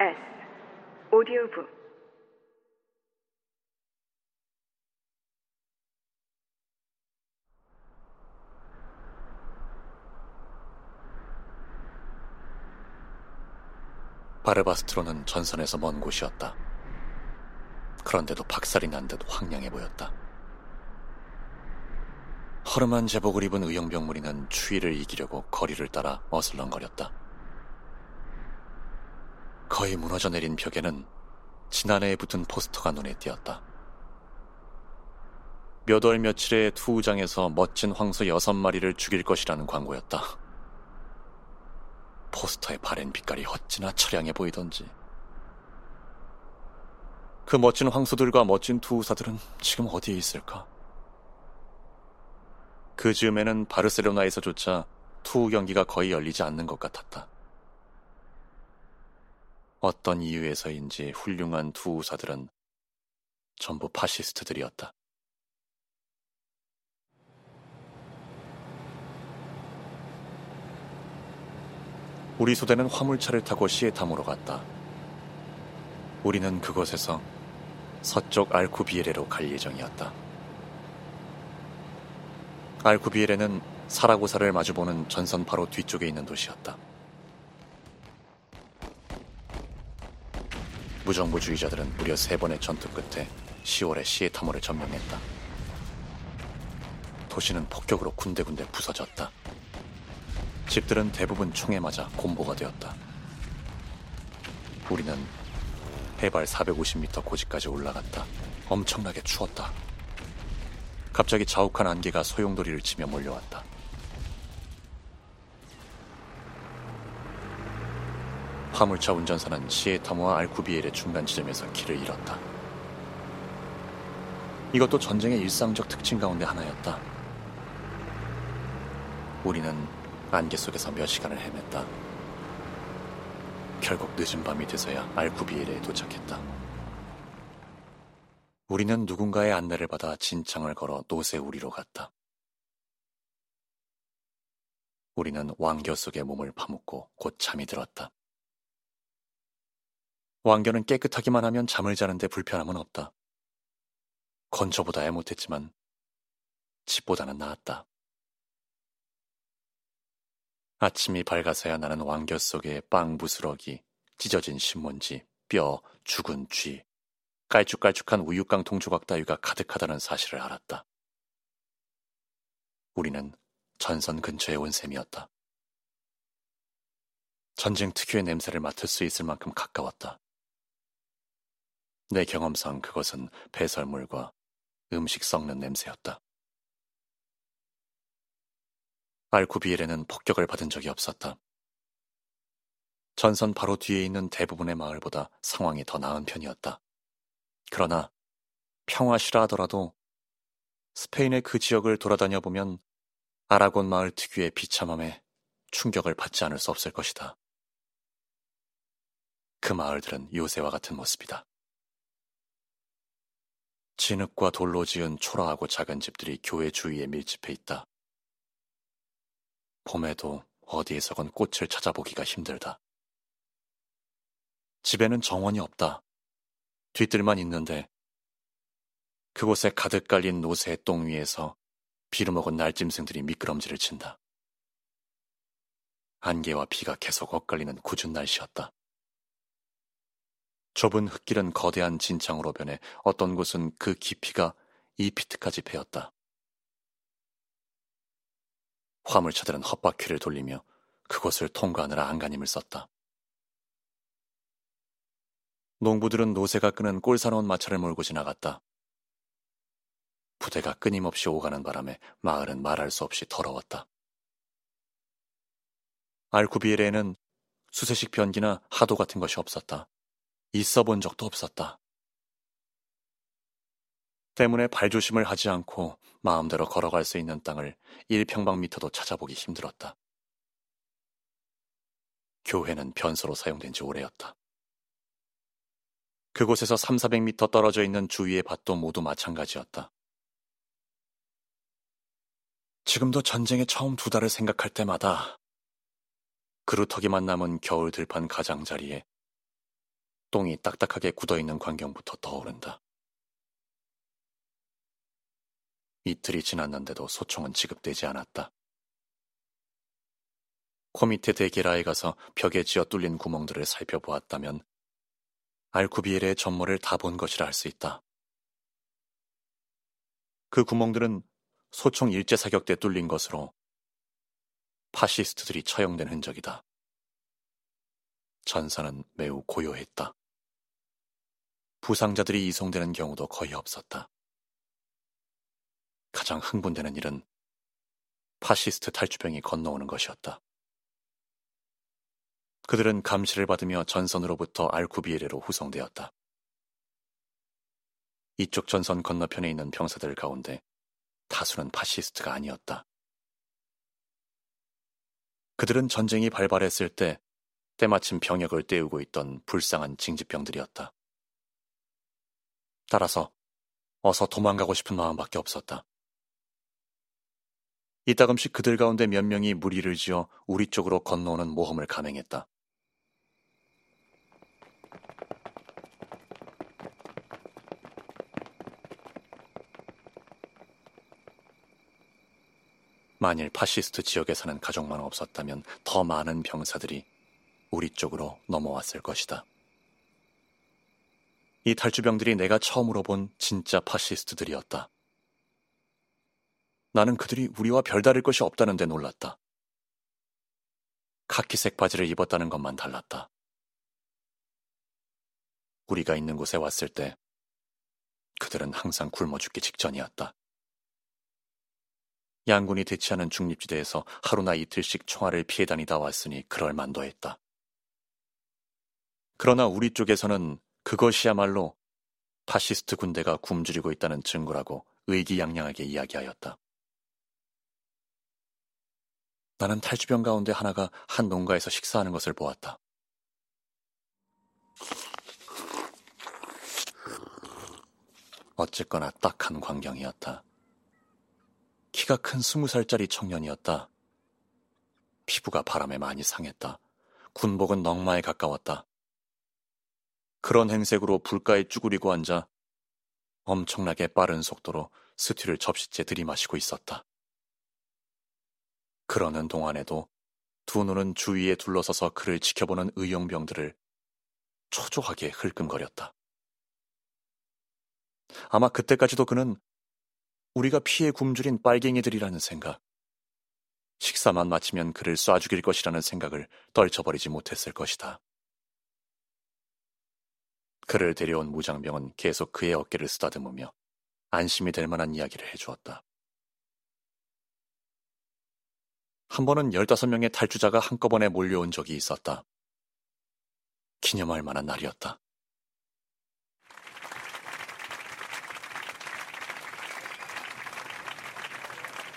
S 오디오북 바르바스트로는 전선에서 먼 곳이었다. 그런데도 박살이 난 듯 황량해 보였다. 허름한 제복을 입은 의용병 무리는 추위를 이기려고 거리를 따라 어슬렁거렸다. 거의 무너져 내린 벽에는 지난해에 붙은 포스터가 눈에 띄었다. 몇 월 며칠에 투우장에서 멋진 황소 여섯 마리를 죽일 것이라는 광고였다. 포스터의 바랜 빛깔이 어찌나 처량해 보이던지. 그 멋진 황소들과 멋진 투우사들은 지금 어디에 있을까? 그 즈음에는 바르셀로나에서조차 투우 경기가 거의 열리지 않는 것 같았다. 어떤 이유에서인지 훌륭한 투우사들은 전부 파시스트들이었다. 우리 소대는 화물차를 타고 시에탐으로 갔다. 우리는 그곳에서 서쪽 알쿠비에레로 갈 예정이었다. 알쿠비에레는 사라고사를 마주보는 전선 바로 뒤쪽에 있는 도시였다. 무정부주의자들은 무려 세 번의 전투 끝에 10월에 시에타모를 점령했다. 도시는 폭격으로 군데군데 부서졌다. 집들은 대부분 총에 맞아 곰보가 되었다. 우리는 해발 450m 고지까지 올라갔다. 엄청나게 추웠다. 갑자기 자욱한 안개가 소용돌이를 치며 몰려왔다. 화물차 운전사는 시에타모와 알쿠비엘의 중간 지점에서 길을 잃었다. 이것도 전쟁의 일상적 특징 가운데 하나였다. 우리는 안개 속에서 몇 시간을 헤맸다. 결국 늦은 밤이 돼서야 알쿠비엘에 도착했다. 우리는 누군가의 안내를 받아 진창을 걸어 노세우리로 갔다. 우리는 왕겨 속에 몸을 파묻고 곧 잠이 들었다. 왕겨는 깨끗하기만 하면 잠을 자는데 불편함은 없다. 건조보다 애 못했지만 집보다는 나았다. 아침이 밝아서야 나는 왕겨 속에 빵 부스러기, 찢어진 신문지, 뼈, 죽은 쥐, 깔쭉깔쭉한 우유깡 동조각 따위가 가득하다는 사실을 알았다. 우리는 전선 근처에 온 셈이었다. 전쟁 특유의 냄새를 맡을 수 있을 만큼 가까웠다. 내 경험상 그것은 배설물과 음식 썩는 냄새였다. 알쿠비엘에는 폭격을 받은 적이 없었다. 전선 바로 뒤에 있는 대부분의 마을보다 상황이 더 나은 편이었다. 그러나 평화시라 하더라도 스페인의 그 지역을 돌아다녀 보면 아라곤 마을 특유의 비참함에 충격을 받지 않을 수 없을 것이다. 그 마을들은 요새와 같은 모습이다. 진흙과 돌로 지은 초라하고 작은 집들이 교회 주위에 밀집해 있다. 봄에도 어디에서건 꽃을 찾아보기가 힘들다. 집에는 정원이 없다. 뒤뜰만 있는데 그곳에 가득 깔린 노새의 똥 위에서 비루먹은 날짐승들이 미끄럼지를 친다. 안개와 비가 계속 엇갈리는 굳은 날씨였다. 좁은 흙길은 거대한 진창으로 변해 어떤 곳은 그 깊이가 2피트까지 패였다. 화물차들은 헛바퀴를 돌리며 그곳을 통과하느라 안간힘을 썼다. 농부들은 노새가 끄는 꼴사놓은 마차를 몰고 지나갔다. 부대가 끊임없이 오가는 바람에 마을은 말할 수 없이 더러웠다. 알쿠비엘에는 수세식 변기나 하도 같은 것이 없었다. 있어 본 적도 없었다. 때문에 발조심을 하지 않고 마음대로 걸어갈 수 있는 땅을 1평방미터도 찾아보기 힘들었다. 교회는 변소로 사용된 지 오래였다. 그곳에서 3, 400미터 떨어져 있는 주위의 밭도 모두 마찬가지였다. 지금도 전쟁의 처음 두 달을 생각할 때마다 그루터기만 남은 겨울 들판 가장자리에 똥이 딱딱하게 굳어있는 광경부터 떠오른다. 이틀이 지났는데도 소총은 지급되지 않았다. 코미테 대게라에 가서 벽에 쥐어 뚫린 구멍들을 살펴보았다면 알쿠비엘의 전모를 다 본 것이라 할 수 있다. 그 구멍들은 소총 일제 사격 때 뚫린 것으로 파시스트들이 처형된 흔적이다. 전사는 매우 고요했다. 부상자들이 이송되는 경우도 거의 없었다. 가장 흥분되는 일은 파시스트 탈주병이 건너오는 것이었다. 그들은 감시를 받으며 전선으로부터 알쿠비에레로 후송되었다. 이쪽 전선 건너편에 있는 병사들 가운데 다수는 파시스트가 아니었다. 그들은 전쟁이 발발했을 때 때마침 병역을 떼우고 있던 불쌍한 징집병들이었다. 따라서 어서 도망가고 싶은 마음밖에 없었다. 이따금씩 그들 가운데 몇 명이 무리를 지어 우리 쪽으로 건너오는 모험을 감행했다. 만일 파시스트 지역에 사는 가족만 없었다면 더 많은 병사들이 우리 쪽으로 넘어왔을 것이다. 이 탈주병들이 내가 처음으로 본 진짜 파시스트들이었다. 나는 그들이 우리와 별다를 것이 없다는 데 놀랐다. 카키색 바지를 입었다는 것만 달랐다. 우리가 있는 곳에 왔을 때 그들은 항상 굶어 죽기 직전이었다. 양군이 대치하는 중립지대에서 하루나 이틀씩 총알을 피해 다니다 왔으니 그럴 만도 했다. 그러나 우리 쪽에서는 그것이야말로 파시스트 군대가 굶주리고 있다는 증거라고 의기양양하게 이야기하였다. 나는 탈주병 가운데 하나가 한 농가에서 식사하는 것을 보았다. 어쨌거나 딱한 광경이었다. 키가 큰 스무 살짜리 청년이었다. 피부가 바람에 많이 상했다. 군복은 넝마에 가까웠다. 그런 행색으로 불가에 쭈그리고 앉아 엄청나게 빠른 속도로 스튜를 접시째 들이마시고 있었다. 그러는 동안에도 두 눈은 주위에 둘러서서 그를 지켜보는 의용병들을 초조하게 흘끔거렸다. 아마 그때까지도 그는 우리가 피해 굶주린 빨갱이들이라는 생각, 식사만 마치면 그를 쏴 죽일 것이라는 생각을 떨쳐버리지 못했을 것이다. 그를 데려온 무장병은 계속 그의 어깨를 쓰다듬으며 안심이 될 만한 이야기를 해주었다. 한 번은 15명의 탈주자가 한꺼번에 몰려온 적이 있었다. 기념할 만한 날이었다.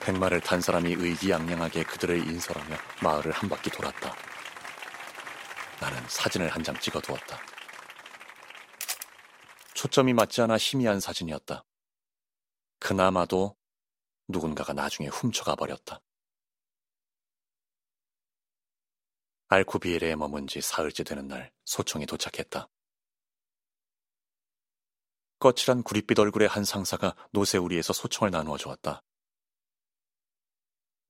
백마를 탄 사람이 의기양양하게 그들을 인솔하며 마을을 한 바퀴 돌았다. 나는 사진을 한 장 찍어두었다. 초점이 맞지 않아 희미한 사진이었다. 그나마도 누군가가 나중에 훔쳐가 버렸다. 알쿠비엘에 머문 지 사흘째 되는 날 소총이 도착했다. 거칠한 구릿빛 얼굴의 한 상사가 노새우리에서 소총을 나누어 주었다.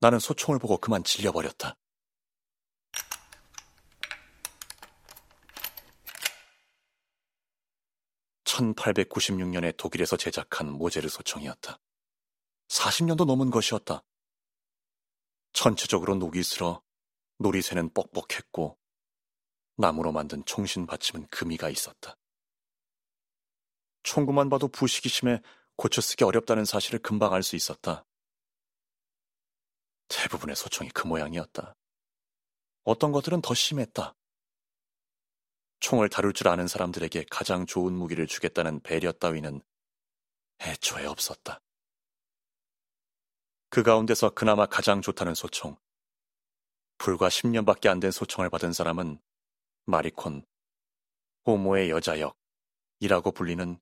나는 소총을 보고 그만 질려버렸다. (1896년에) 독일에서 제작한 모제르 소총이었다. 40년도 넘은 것이었다. 전체적으로 녹이 슬어 놀이새는 뻑뻑했고 나무로 만든 총신 받침은 금이가 있었다. 총구만 봐도 부식이 심해 고쳐 쓰기 어렵다는 사실을 금방 알 수 있었다. 대부분의 소총이 그 모양이었다. 어떤 것들은 더 심했다. 총을 다룰 줄 아는 사람들에게 가장 좋은 무기를 주겠다는 배려 따위는 애초에 없었다. 그 가운데서 그나마 가장 좋다는 소총. 불과 10년밖에 안 된 소총을 받은 사람은 마리콘, 호모의 여자 역이라고 불리는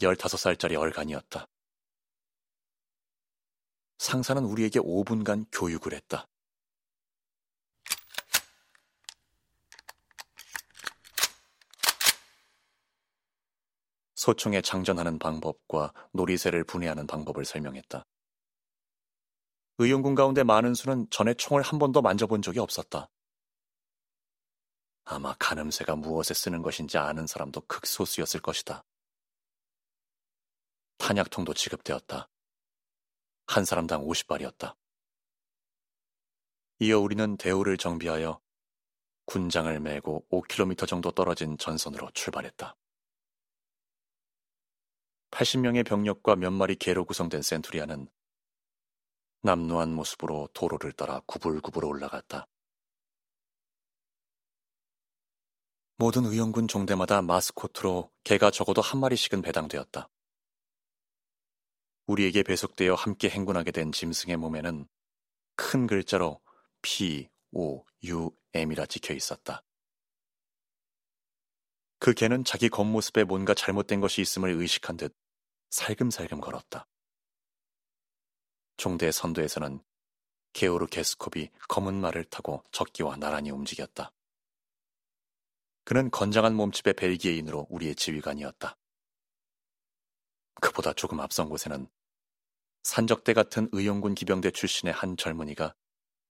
15살짜리 얼간이었다. 상사는 우리에게 5분간 교육을 했다. 소총에 장전하는 방법과 놀이새를 분해하는 방법을 설명했다. 의용군 가운데 많은 수는 전에 총을 한 번도 만져본 적이 없었다. 아마 가늠쇠가 무엇에 쓰는 것인지 아는 사람도 극소수였을 것이다. 탄약통도 지급되었다. 한 사람당 50발이었다. 이어 우리는 대우를 정비하여 군장을 메고 5km 정도 떨어진 전선으로 출발했다. 80명의 병력과 몇 마리 개로 구성된 센투리아는 남루한 모습으로 도로를 따라 구불구불 올라갔다. 모든 의용군 종대마다 마스코트로 개가 적어도 한 마리씩은 배당되었다. 우리에게 배속되어 함께 행군하게 된 짐승의 몸에는 큰 글자로 P, O, U, M이라 찍혀 있었다. 그 개는 자기 겉모습에 뭔가 잘못된 것이 있음을 의식한 듯 살금살금 걸었다. 종대 선도에서는 게오르 게스콥이 검은 말을 타고 적기와 나란히 움직였다. 그는 건장한 몸집의 벨기에인으로 우리의 지휘관이었다. 그보다 조금 앞선 곳에는 산적대 같은 의용군 기병대 출신의 한 젊은이가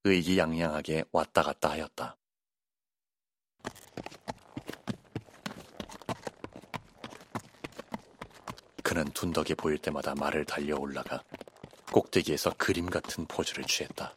의기양양하게 왔다 갔다 하였다. 그는 둔덕이 보일 때마다 말을 달려 올라가 꼭대기에서 그림 같은 포즈를 취했다.